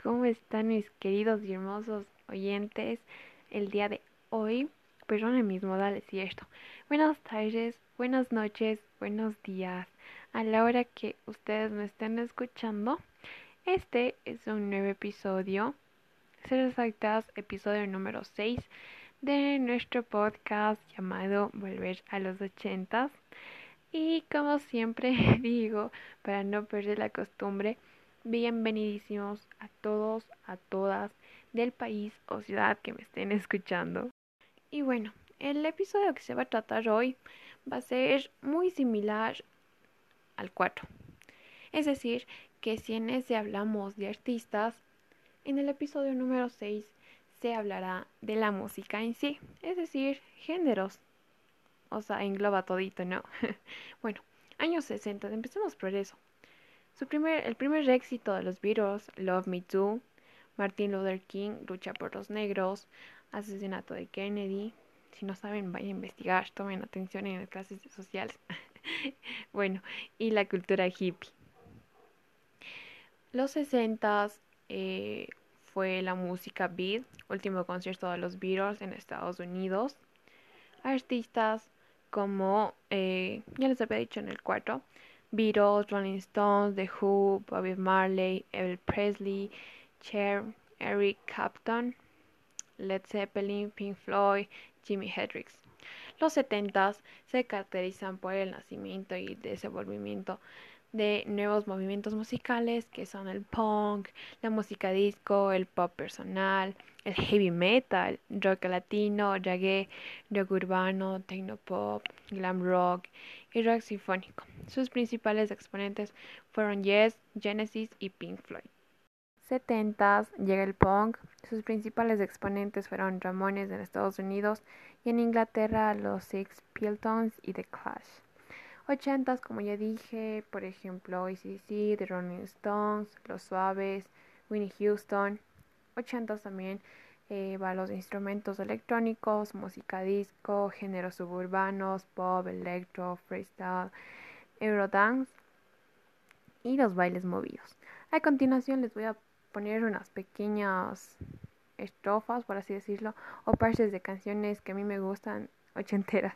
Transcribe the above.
están mis queridos y hermosos oyentes el día de hoy? Perdón el mismo, dale, si esto. Buenas tardes, buenas noches, buenos días. A la hora que ustedes me estén escuchando, este es un nuevo episodio, ser exactas, episodio número 6 de nuestro podcast llamado Volver a los ochentas. Y como siempre digo, para no perder la costumbre, Bienvenidísimos a todos, a todas del país o ciudad que me estén escuchando. Y bueno, el episodio que se va a tratar hoy va a ser muy similar al 4. Es decir, que si en ese hablamos de artistas, en el episodio número 6 se hablará de la música en sí, es decir, géneros. O sea, engloba todito, ¿no? bueno, años 60, empecemos por eso el primer éxito de los Beatles, Love Me Too, Martin Luther King, Lucha por los Negros, Asesinato de Kennedy. Si no saben, vayan a investigar, tomen atención en las clases sociales. bueno, y la cultura hippie. Los 60 eh, fue la música beat, último concierto de los Beatles en Estados Unidos. Artistas como, eh, ya les había dicho en el cuarto, Beatles, Rolling Stones, The Who, Bobby Marley, Elvis Presley, Cher, Eric Clapton, Led Zeppelin, Pink Floyd, Jimi Hendrix. Los 70 se caracterizan por el nacimiento y desenvolvimiento de nuevos movimientos musicales que son el punk, la música disco, el pop personal, el heavy metal, rock latino, reggae, rock urbano, pop, glam rock y rock sinfónico. Sus principales exponentes fueron Yes, Genesis y Pink Floyd. 70 llega el punk. Sus principales exponentes fueron Ramones en Estados Unidos y en Inglaterra los Six Piltons y The Clash. 80 como ya dije, por ejemplo, ACDC, The Rolling Stones, Los Suaves, Winnie Houston. 80 también eh, va los instrumentos electrónicos, música disco, géneros suburbanos, pop, electro, freestyle, eurodance y los bailes movidos. A continuación les voy a poner unas pequeñas estrofas, por así decirlo, o partes de canciones que a mí me gustan ochenteras.